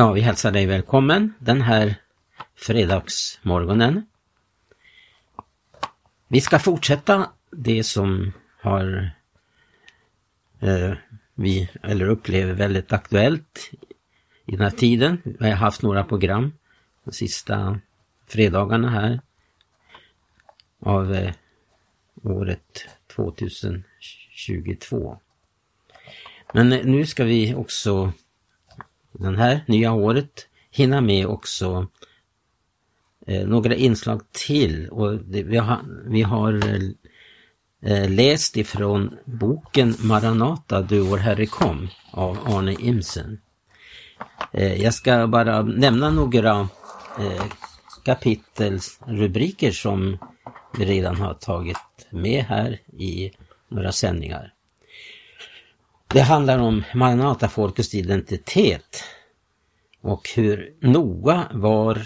Ja, vi hälsar dig välkommen den här fredagsmorgonen. Vi ska fortsätta det som har eh, vi eller upplever väldigt aktuellt i den här tiden. Vi har haft några program de sista fredagarna här av eh, året 2022. Men nu ska vi också den här nya året hinna med också eh, några inslag till och det, vi har, vi har eh, läst ifrån boken Maranata, du vår Herre kom av Arne Imsen. Eh, jag ska bara nämna några eh, kapitelsrubriker som vi redan har tagit med här i några sändningar. Det handlar om Maranata-folkets identitet och hur Noa var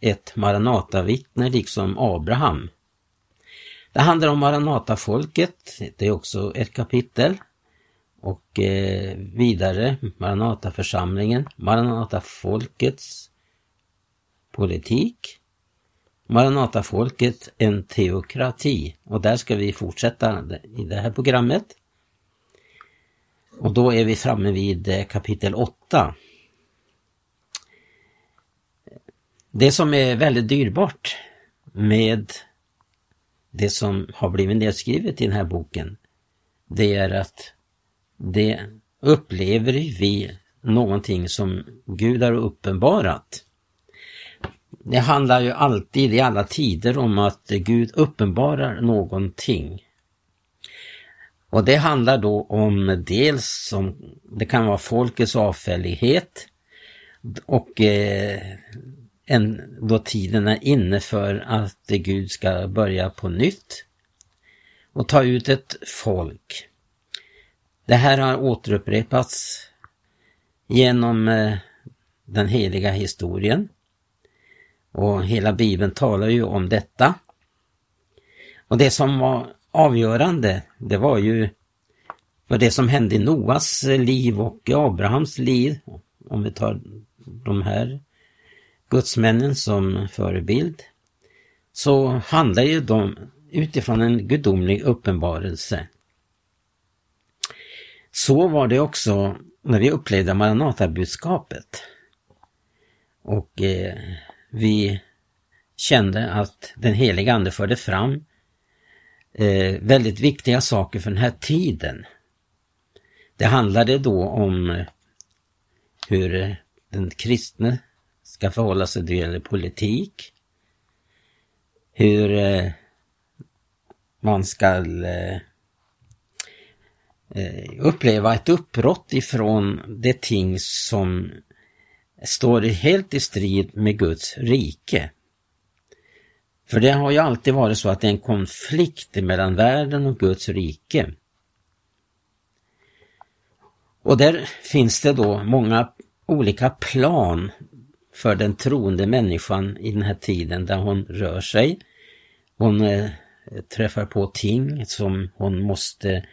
ett Maranatavittne liksom Abraham. Det handlar om Maranatafolket, det är också ett kapitel. Och eh, vidare Maranataförsamlingen, Maranatafolkets politik, Maranatafolket, en teokrati. Och där ska vi fortsätta i det här programmet. Och då är vi framme vid eh, kapitel 8. Det som är väldigt dyrbart med det som har blivit nedskrivet i den här boken, det är att det upplever vi någonting som Gud har uppenbarat. Det handlar ju alltid i alla tider om att Gud uppenbarar någonting. Och det handlar då om dels om, det kan vara folkets avfällighet och eh, än då tiden är inne för att Gud ska börja på nytt och ta ut ett folk. Det här har återupprepats genom eh, den heliga historien. Och hela bibeln talar ju om detta. Och det som var avgörande, det var ju för det som hände i Noas liv och i Abrahams liv. Om vi tar de här gudsmännen som förebild. Så handlar ju de utifrån en gudomlig uppenbarelse. Så var det också när vi upplevde Maranatabudskapet. Och eh, vi kände att den heliga Ande förde fram eh, väldigt viktiga saker för den här tiden. Det handlade då om hur den kristne ska förhålla sig då det gäller politik. Hur eh, man ska eh, eh, uppleva ett uppbrott ifrån det ting som står helt i strid med Guds rike. För det har ju alltid varit så att det är en konflikt mellan världen och Guds rike. Och där finns det då många olika plan för den troende människan i den här tiden där hon rör sig. Hon eh, träffar på ting som hon måste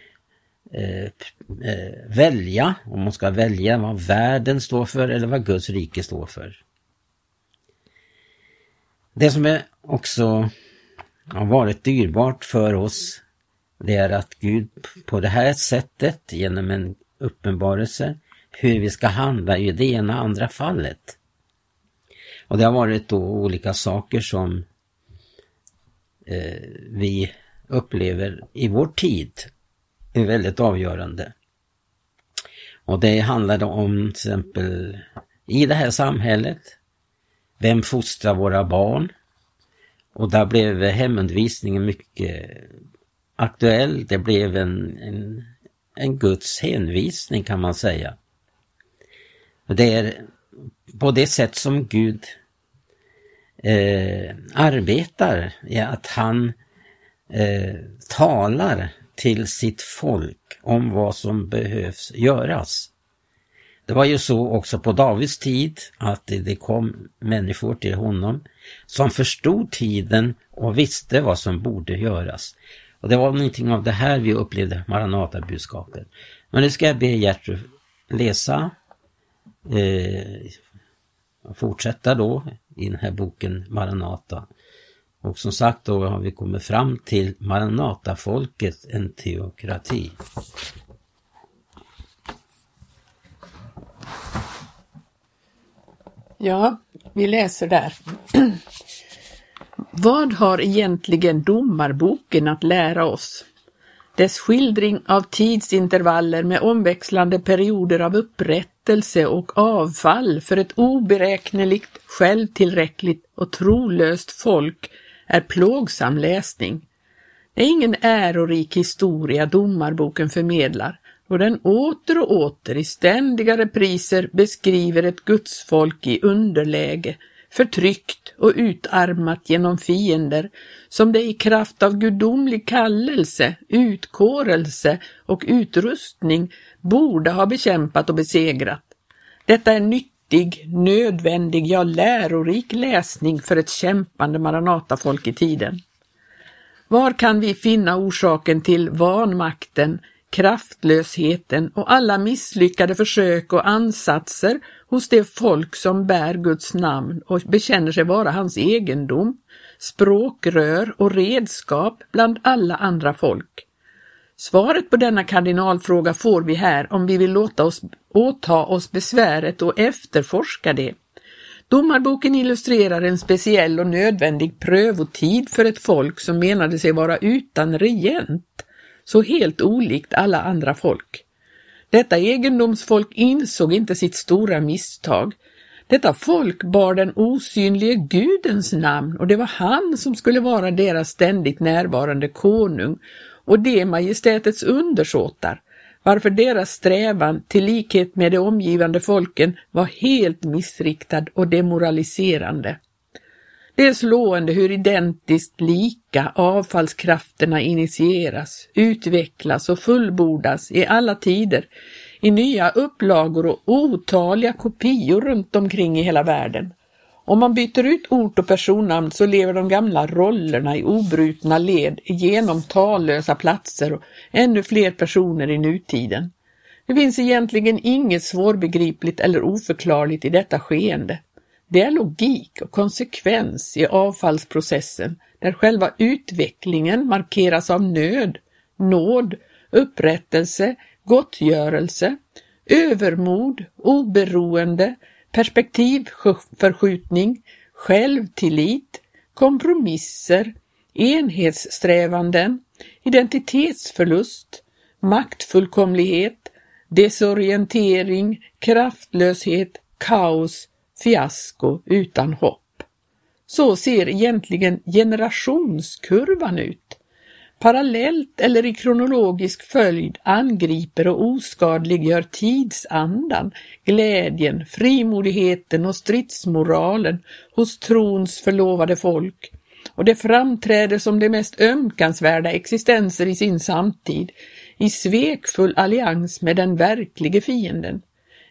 eh, eh, välja. Om hon ska välja vad världen står för eller vad Guds rike står för. Det som är också har varit dyrbart för oss det är att Gud på det här sättet genom en uppenbarelse hur vi ska handla i det ena och andra fallet. Och det har varit då olika saker som eh, vi upplever i vår tid är väldigt avgörande. Och det handlade om till exempel i det här samhället, vem fostrar våra barn? Och där blev hemundervisningen mycket aktuell. Det blev en, en, en Guds hänvisning kan man säga. Det är på det sätt som Gud eh, arbetar, är att han eh, talar till sitt folk om vad som behövs göras. Det var ju så också på Davids tid att det kom människor till honom som förstod tiden och visste vad som borde göras. Och det var någonting av det här vi upplevde Maranata-budskapet. Men nu ska jag be Gertrud läsa eh, fortsätta då i den här boken Maranata. Och som sagt då har vi kommit fram till Maranatafolket, en teokrati. Ja, vi läser där. Vad har egentligen domarboken att lära oss? Dess skildring av tidsintervaller med omväxlande perioder av upprätt upprättelse och avfall för ett oberäkneligt, självtillräckligt och trolöst folk är plågsam läsning. Det är ingen ärorik historia domarboken förmedlar, och den åter och åter i ständiga repriser beskriver ett gudsfolk i underläge, förtryckt och utarmat genom fiender som det i kraft av gudomlig kallelse, utkårelse och utrustning borde ha bekämpat och besegrat. Detta är nyttig, nödvändig, ja lärorik läsning för ett kämpande Maranatafolk i tiden. Var kan vi finna orsaken till vanmakten, kraftlösheten och alla misslyckade försök och ansatser hos det folk som bär Guds namn och bekänner sig vara hans egendom, språkrör och redskap bland alla andra folk. Svaret på denna kardinalfråga får vi här om vi vill låta oss åta oss besväret och efterforska det. Domarboken illustrerar en speciell och nödvändig prövotid för ett folk som menade sig vara utan regent, så helt olikt alla andra folk. Detta egendomsfolk insåg inte sitt stora misstag. Detta folk bar den osynlige Gudens namn och det var han som skulle vara deras ständigt närvarande konung och det majestätets undersåtar, varför deras strävan till likhet med de omgivande folken var helt missriktad och demoraliserande. Det är slående hur identiskt lika avfallskrafterna initieras, utvecklas och fullbordas i alla tider i nya upplagor och otaliga kopior runt omkring i hela världen. Om man byter ut ort och personnamn så lever de gamla rollerna i obrutna led genom tallösa platser och ännu fler personer i nutiden. Det finns egentligen inget svårbegripligt eller oförklarligt i detta skeende. Det är logik och konsekvens i avfallsprocessen där själva utvecklingen markeras av nöd, nåd, upprättelse, gottgörelse, övermod, oberoende, perspektivförskjutning, självtillit, kompromisser, enhetssträvanden, identitetsförlust, maktfullkomlighet, desorientering, kraftlöshet, kaos, fiasko utan hopp. Så ser egentligen generationskurvan ut. Parallellt eller i kronologisk följd angriper och oskadliggör tidsandan, glädjen, frimodigheten och stridsmoralen hos trons förlovade folk och det framträder som de mest ömkansvärda existenser i sin samtid, i svekfull allians med den verklige fienden.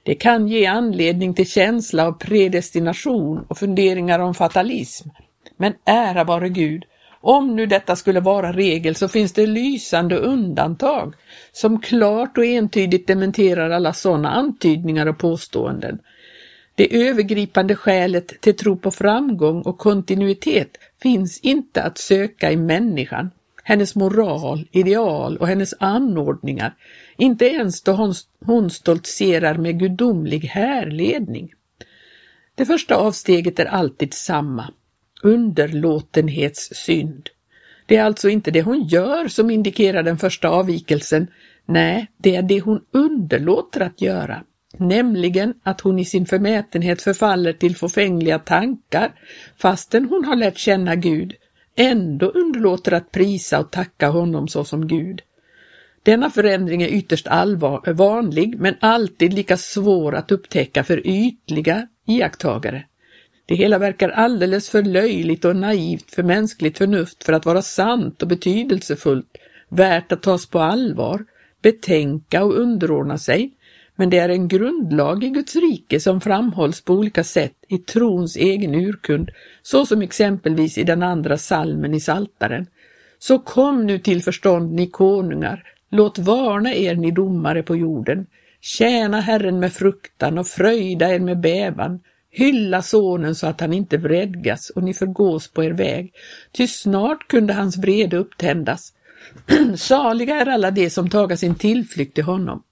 Det kan ge anledning till känsla av predestination och funderingar om fatalism. Men ära vare Gud, om nu detta skulle vara regel så finns det lysande undantag som klart och entydigt dementerar alla sådana antydningar och påståenden. Det övergripande skälet till tro på framgång och kontinuitet finns inte att söka i människan, hennes moral, ideal och hennes anordningar, inte ens då hon, hon stoltserar med gudomlig härledning. Det första avsteget är alltid samma, underlåtenhetssynd. Det är alltså inte det hon gör som indikerar den första avvikelsen, nej, det är det hon underlåter att göra, nämligen att hon i sin förmätenhet förfaller till förfängliga tankar, fastän hon har lärt känna Gud, ändå underlåter att prisa och tacka honom såsom Gud. Denna förändring är ytterst allvar, vanlig men alltid lika svår att upptäcka för ytliga iakttagare. Det hela verkar alldeles för löjligt och naivt för mänskligt förnuft för att vara sant och betydelsefullt, värt att tas på allvar, betänka och underordna sig, men det är en grundlag i Guds rike som framhålls på olika sätt i trons egen urkund, så som exempelvis i den andra salmen i Saltaren. Så kom nu till förstånd ni konungar, låt varna er ni domare på jorden, tjäna Herren med fruktan och fröjda er med bävan, Hylla sonen så att han inte vredgas och ni förgås på er väg, ty snart kunde hans vrede upptändas. Saliga är alla de som taga sin tillflykt till honom.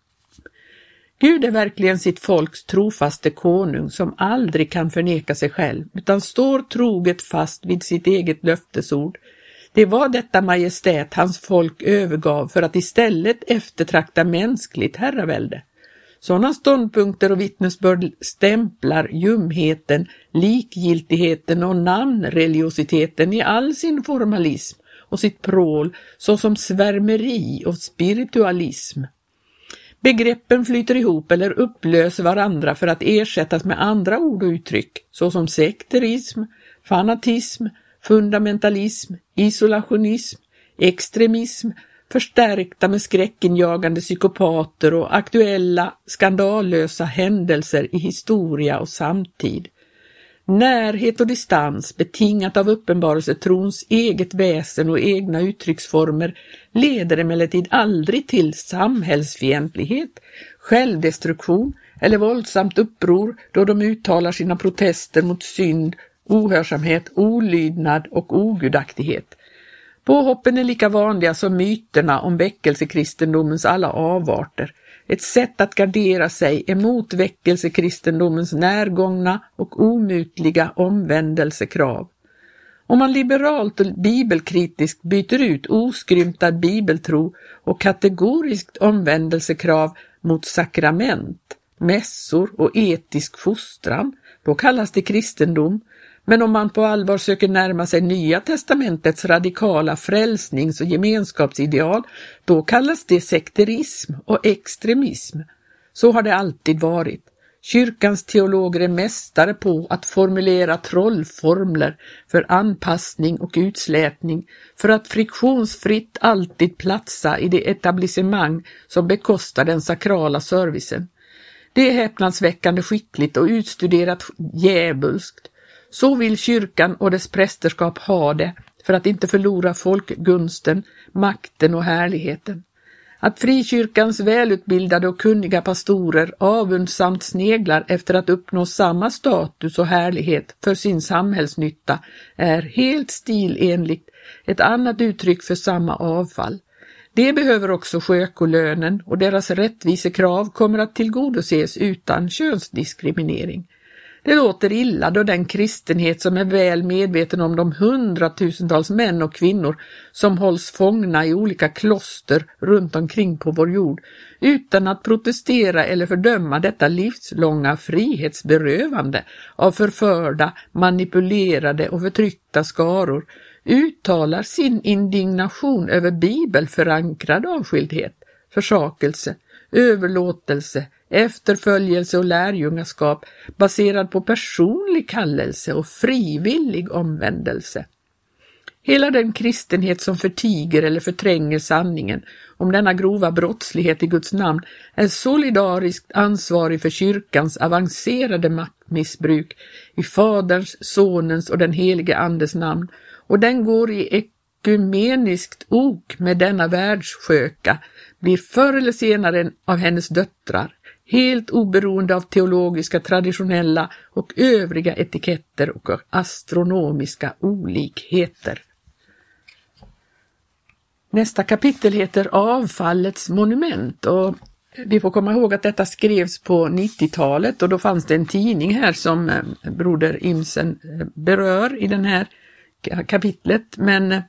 Gud är verkligen sitt folks trofaste konung som aldrig kan förneka sig själv utan står troget fast vid sitt eget löftesord. Det var detta majestät hans folk övergav för att istället eftertrakta mänskligt herravälde. Sådana ståndpunkter och vittnesbörd stämplar ljumheten, likgiltigheten och namnreligiositeten i all sin formalism och sitt prål såsom svärmeri och spiritualism. Begreppen flyter ihop eller upplöser varandra för att ersättas med andra ord och uttryck såsom sekterism, fanatism, fundamentalism, isolationism, extremism, förstärkta med skräckinjagande psykopater och aktuella skandalösa händelser i historia och samtid. Närhet och distans, betingat av uppenbarelsetrons eget väsen och egna uttrycksformer, leder emellertid aldrig till samhällsfientlighet, självdestruktion eller våldsamt uppror då de uttalar sina protester mot synd, ohörsamhet, olydnad och ogudaktighet. Påhoppen är lika vanliga som myterna om väckelsekristendomens alla avarter, ett sätt att gardera sig emot väckelsekristendomens närgångna och omutliga omvändelsekrav. Om man liberalt och bibelkritiskt byter ut oskrymtad bibeltro och kategoriskt omvändelsekrav mot sakrament, mässor och etisk fostran, då kallas det kristendom men om man på allvar söker närma sig Nya testamentets radikala frälsnings och gemenskapsideal, då kallas det sekterism och extremism. Så har det alltid varit. Kyrkans teologer är mästare på att formulera trollformler för anpassning och utslätning för att friktionsfritt alltid platsa i det etablissemang som bekostar den sakrala servicen. Det är häpnadsväckande skickligt och utstuderat djävulskt så vill kyrkan och dess prästerskap ha det för att inte förlora folkgunsten, makten och härligheten. Att frikyrkans välutbildade och kunniga pastorer avundsamt sneglar efter att uppnå samma status och härlighet för sin samhällsnytta är helt stilenligt ett annat uttryck för samma avfall. Det behöver också skökolönen och deras rättvisekrav kommer att tillgodoses utan könsdiskriminering. Det låter illa då den kristenhet som är väl medveten om de hundratusentals män och kvinnor som hålls fångna i olika kloster runt omkring på vår jord utan att protestera eller fördöma detta livslånga frihetsberövande av förförda, manipulerade och förtryckta skaror uttalar sin indignation över bibelförankrad avskildhet, försakelse, överlåtelse, efterföljelse och lärjungaskap baserad på personlig kallelse och frivillig omvändelse. Hela den kristenhet som förtiger eller förtränger sanningen om denna grova brottslighet i Guds namn är solidariskt ansvarig för kyrkans avancerade maktmissbruk i Faderns, Sonens och den helige Andes namn och den går i ekumeniskt ok med denna världssköka, blir förr eller senare en av hennes döttrar, helt oberoende av teologiska, traditionella och övriga etiketter och astronomiska olikheter. Nästa kapitel heter Avfallets monument och vi får komma ihåg att detta skrevs på 90-talet och då fanns det en tidning här som eh, Broder Imsen eh, berör i den här kapitlet men eh,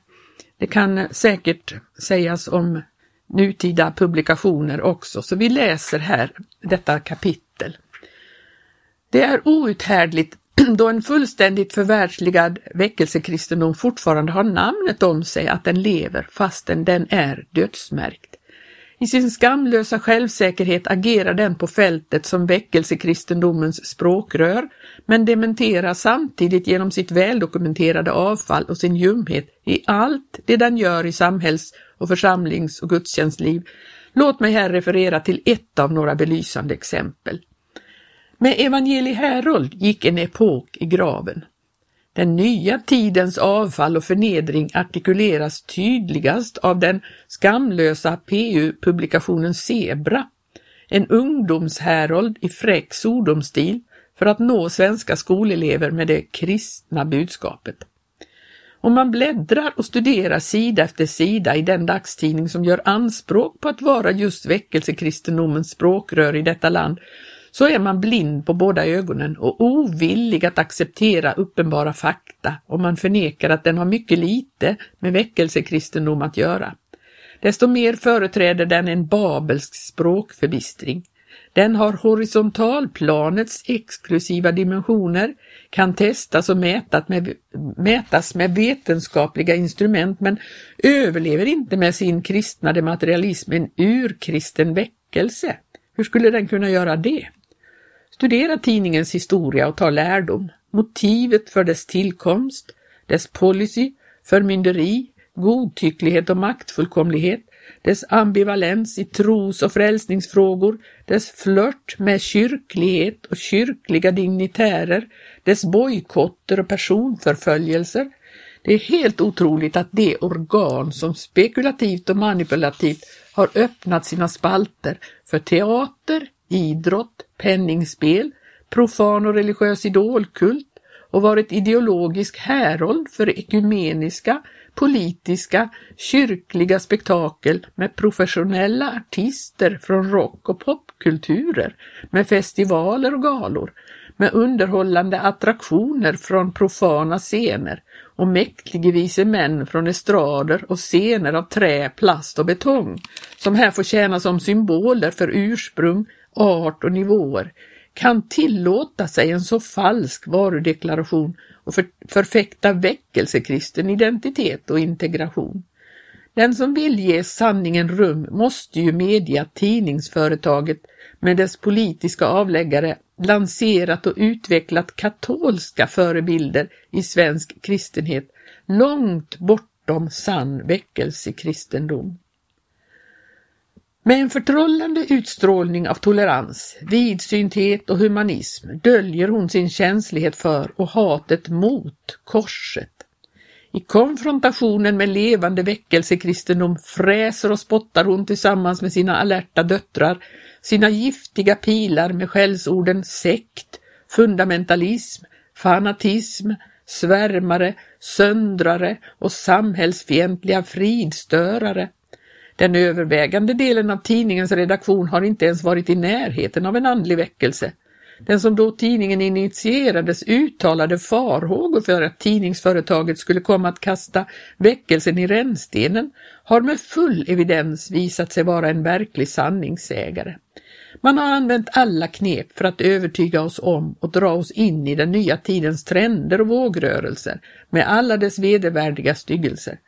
det kan säkert sägas om nutida publikationer också, så vi läser här detta kapitel. Det är outhärdligt då en fullständigt förvärldsligad väckelsekristendom fortfarande har namnet om sig att den lever fastän den är dödsmärkt. I sin skamlösa självsäkerhet agerar den på fältet som väckelsekristendomens språkrör, men dementerar samtidigt genom sitt väldokumenterade avfall och sin ljumhet i allt det den gör i samhälls och församlings och gudstjänstliv. Låt mig här referera till ett av några belysande exempel. Med Evangelie Herold gick en epok i graven. Den nya tidens avfall och förnedring artikuleras tydligast av den skamlösa PU-publikationen Zebra, en ungdomshärold i fräck sodomstil för att nå svenska skolelever med det kristna budskapet. Om man bläddrar och studerar sida efter sida i den dagstidning som gör anspråk på att vara just väckelsekristendomens språkrör i detta land, så är man blind på båda ögonen och ovillig att acceptera uppenbara fakta om man förnekar att den har mycket lite med väckelsekristendom att göra. Desto mer företräder den en babelsk språkförbistring. Den har horisontalplanets exklusiva dimensioner, kan testas och mätas med, mätas med vetenskapliga instrument men överlever inte med sin kristnade materialism en urkristen väckelse. Hur skulle den kunna göra det? Studera tidningens historia och ta lärdom. Motivet för dess tillkomst, dess policy, förmynderi, godtycklighet och maktfullkomlighet, dess ambivalens i tros och frälsningsfrågor, dess flört med kyrklighet och kyrkliga dignitärer, dess bojkotter och personförföljelser. Det är helt otroligt att det organ som spekulativt och manipulativt har öppnat sina spalter för teater, idrott, penningspel, profan och religiös idolkult och varit ideologisk härold för ekumeniska, politiska, kyrkliga spektakel med professionella artister från rock och popkulturer, med festivaler och galor, med underhållande attraktioner från profana scener och mäktige vise män från estrader och scener av trä, plast och betong, som här får tjäna som symboler för ursprung, art och nivåer, kan tillåta sig en så falsk varudeklaration och för, förfäkta väckelsekristen identitet och integration. Den som vill ge sanningen rum måste ju medge att tidningsföretaget med dess politiska avläggare lanserat och utvecklat katolska förebilder i svensk kristenhet långt bortom sann väckelsekristendom. Med en förtrollande utstrålning av tolerans, vidsynthet och humanism döljer hon sin känslighet för och hatet mot korset. I konfrontationen med levande väckelsekristendom fräser och spottar hon tillsammans med sina alerta döttrar sina giftiga pilar med skällsorden sekt, fundamentalism, fanatism, svärmare, söndrare och samhällsfientliga fridstörare den övervägande delen av tidningens redaktion har inte ens varit i närheten av en andlig väckelse. Den som då tidningen initierades uttalade farhågor för att tidningsföretaget skulle komma att kasta väckelsen i rännstenen har med full evidens visat sig vara en verklig sanningssägare. Man har använt alla knep för att övertyga oss om och dra oss in i den nya tidens trender och vågrörelser med alla dess vedervärdiga styggelser.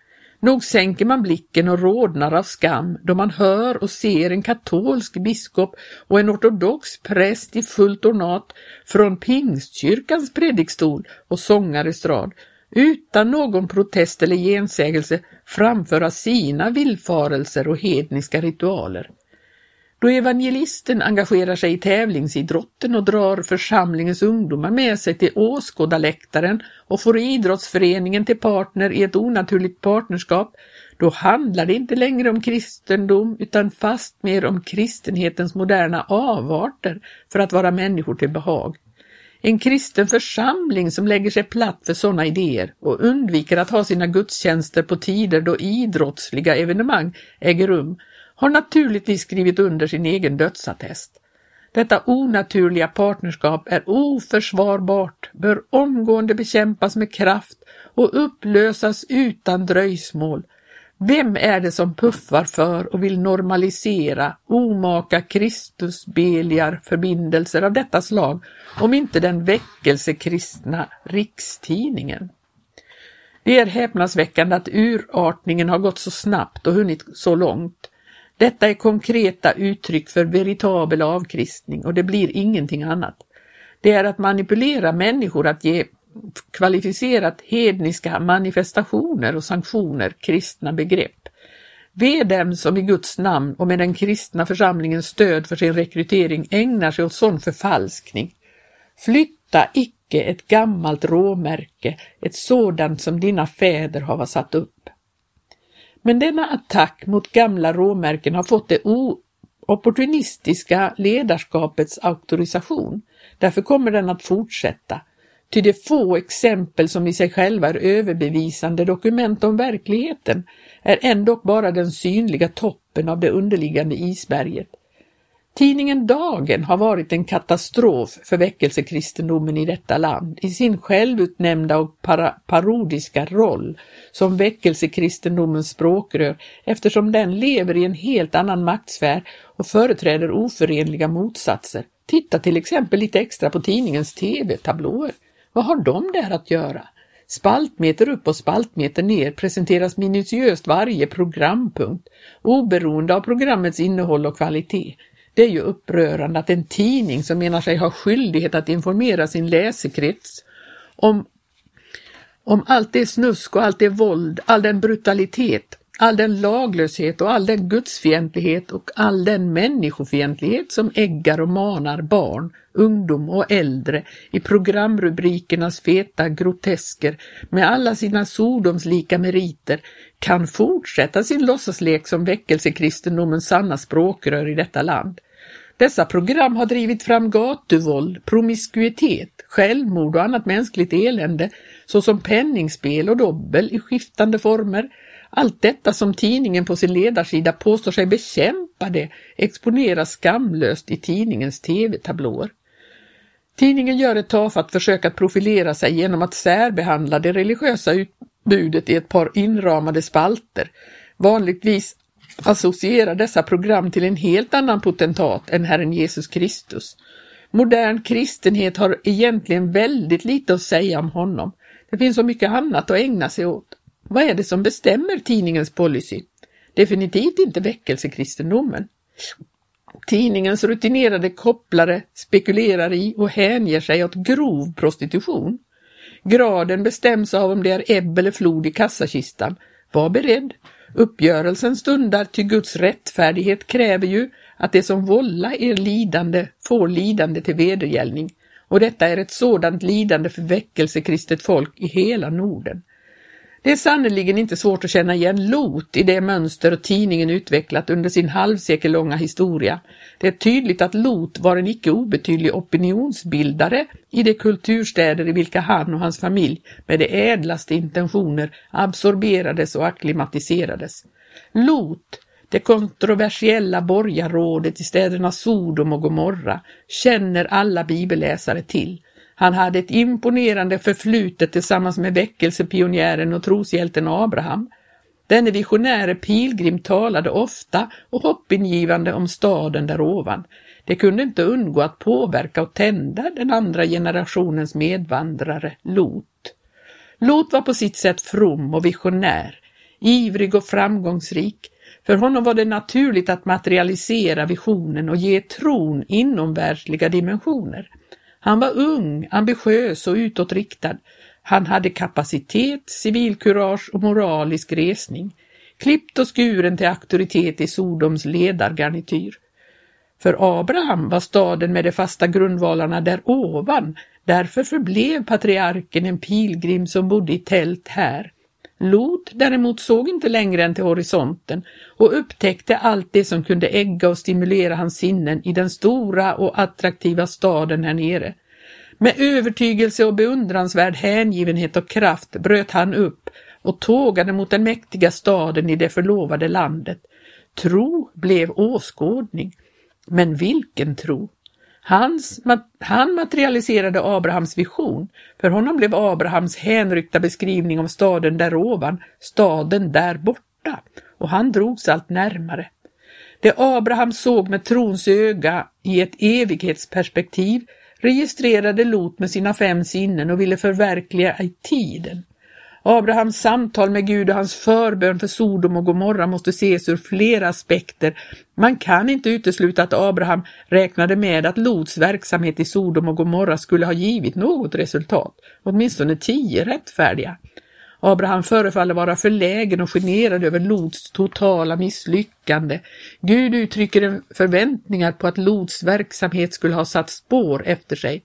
Nog sänker man blicken och rodnar av skam då man hör och ser en katolsk biskop och en ortodox präst i fullt ornat från pingstkyrkans predikstol och sångarestrad utan någon protest eller gensägelse framföra sina villfarelser och hedniska ritualer. Då evangelisten engagerar sig i tävlingsidrotten och drar församlingens ungdomar med sig till åskådarläktaren och får idrottsföreningen till partner i ett onaturligt partnerskap, då handlar det inte längre om kristendom utan fastmer om kristenhetens moderna avarter för att vara människor till behag. En kristen församling som lägger sig platt för sådana idéer och undviker att ha sina gudstjänster på tider då idrottsliga evenemang äger rum har naturligtvis skrivit under sin egen dödsattest. Detta onaturliga partnerskap är oförsvarbart, bör omgående bekämpas med kraft och upplösas utan dröjsmål. Vem är det som puffar för och vill normalisera omaka Kristusbeliar förbindelser av detta slag om inte den väckelsekristna rikstidningen? Det är häpnadsväckande att urartningen har gått så snabbt och hunnit så långt. Detta är konkreta uttryck för veritabel avkristning och det blir ingenting annat. Det är att manipulera människor att ge kvalificerat hedniska manifestationer och sanktioner kristna begrepp. Ve dem som i Guds namn och med den kristna församlingens stöd för sin rekrytering ägnar sig åt sån förfalskning. Flytta icke ett gammalt råmärke, ett sådant som dina fäder hava satt upp. Men denna attack mot gamla råmärken har fått det opportunistiska ledarskapets auktorisation. Därför kommer den att fortsätta. Ty de få exempel som i sig själva är överbevisande dokument om verkligheten är ändå bara den synliga toppen av det underliggande isberget. Tidningen Dagen har varit en katastrof för väckelsekristendomen i detta land i sin självutnämnda och para parodiska roll som väckelsekristendomens språkrör eftersom den lever i en helt annan maktsfär och företräder oförenliga motsatser. Titta till exempel lite extra på tidningens tv-tablåer. Vad har de där att göra? Spaltmeter upp och spaltmeter ner presenteras minutiöst varje programpunkt, oberoende av programmets innehåll och kvalitet. Det är ju upprörande att en tidning som menar sig ha skyldighet att informera sin läsekrets om, om allt det snusk och allt det våld, all den brutalitet, all den laglöshet och all den gudsfientlighet och all den människofientlighet som äggar och manar barn, ungdom och äldre i programrubrikernas feta grotesker med alla sina sodomslika meriter kan fortsätta sin låtsaslek som väckelsekristendomens sanna språkrör i detta land. Dessa program har drivit fram gatuvåld, promiskuitet, självmord och annat mänskligt elände såsom penningspel och dobbel i skiftande former. Allt detta som tidningen på sin ledarsida påstår sig bekämpa det exponeras skamlöst i tidningens tv-tablåer. Tidningen gör ett tafatt försök att profilera sig genom att särbehandla det religiösa budet i ett par inramade spalter, vanligtvis associerar dessa program till en helt annan potentat än Herren Jesus Kristus. Modern kristenhet har egentligen väldigt lite att säga om honom. Det finns så mycket annat att ägna sig åt. Vad är det som bestämmer tidningens policy? Definitivt inte väckelsekristendomen. Tidningens rutinerade kopplare spekulerar i och hänger sig åt grov prostitution. Graden bestäms av om det är ebb eller flod i kassakistan. Var beredd. Uppgörelsen stundar, ty Guds rättfärdighet kräver ju att det som vållar er lidande får lidande till vedergällning. Och detta är ett sådant lidande för väckelsekristet folk i hela Norden. Det är sannerligen inte svårt att känna igen Lot i det mönster tidningen utvecklat under sin halvsekellånga historia. Det är tydligt att Lot var en icke obetydlig opinionsbildare i de kulturstäder i vilka han och hans familj med de ädlaste intentioner absorberades och akklimatiserades. Lot, det kontroversiella borgarrådet i städerna Sodom och Gomorra, känner alla bibelläsare till. Han hade ett imponerande förflutet tillsammans med väckelsepionjären och troshjälten Abraham. Denne visionäre pilgrim talade ofta och hoppingivande om staden där ovan. Det kunde inte undgå att påverka och tända den andra generationens medvandrare, Lot. Lot var på sitt sätt from och visionär, ivrig och framgångsrik. För honom var det naturligt att materialisera visionen och ge tron inomvärldsliga dimensioner. Han var ung, ambitiös och utåtriktad. Han hade kapacitet, civilkurage och moralisk resning. Klippt och skuren till auktoritet i Sodoms ledargarnityr. För Abraham var staden med de fasta grundvalarna där ovan, därför förblev patriarken en pilgrim som bodde i tält här. Lot däremot såg inte längre än till horisonten och upptäckte allt det som kunde ägga och stimulera hans sinnen i den stora och attraktiva staden här nere. Med övertygelse och beundransvärd hängivenhet och kraft bröt han upp och tågade mot den mäktiga staden i det förlovade landet. Tro blev åskådning. Men vilken tro! Hans, han materialiserade Abrahams vision. För honom blev Abrahams hänryckta beskrivning av staden där ovan, staden där borta, och han drogs allt närmare. Det Abraham såg med trons öga i ett evighetsperspektiv registrerade Lot med sina fem sinnen och ville förverkliga i tiden. Abrahams samtal med Gud och hans förbön för Sodom och Gomorra måste ses ur flera aspekter. Man kan inte utesluta att Abraham räknade med att Lots verksamhet i Sodom och Gomorra skulle ha givit något resultat, åtminstone tio rättfärdiga. Abraham förefaller vara förlägen och generad över Lots totala misslyckande. Gud uttrycker förväntningar på att Lots verksamhet skulle ha satt spår efter sig.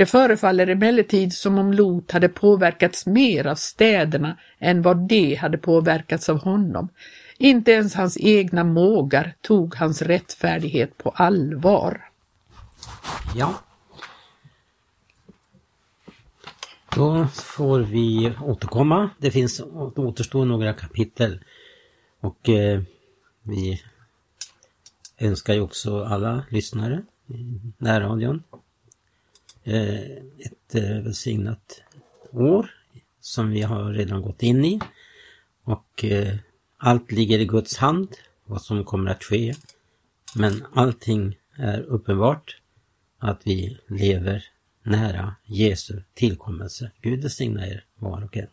Det förefaller emellertid som om Lot hade påverkats mer av städerna än vad de hade påverkats av honom. Inte ens hans egna mågar tog hans rättfärdighet på allvar. Ja. Då får vi återkomma. Det finns återstår några kapitel. Och eh, vi önskar ju också alla lyssnare i närradion Eh, ett eh, välsignat år som vi har redan gått in i. Och eh, allt ligger i Guds hand, vad som kommer att ske. Men allting är uppenbart att vi lever nära Jesu tillkommelse. Gud välsigna er var och en.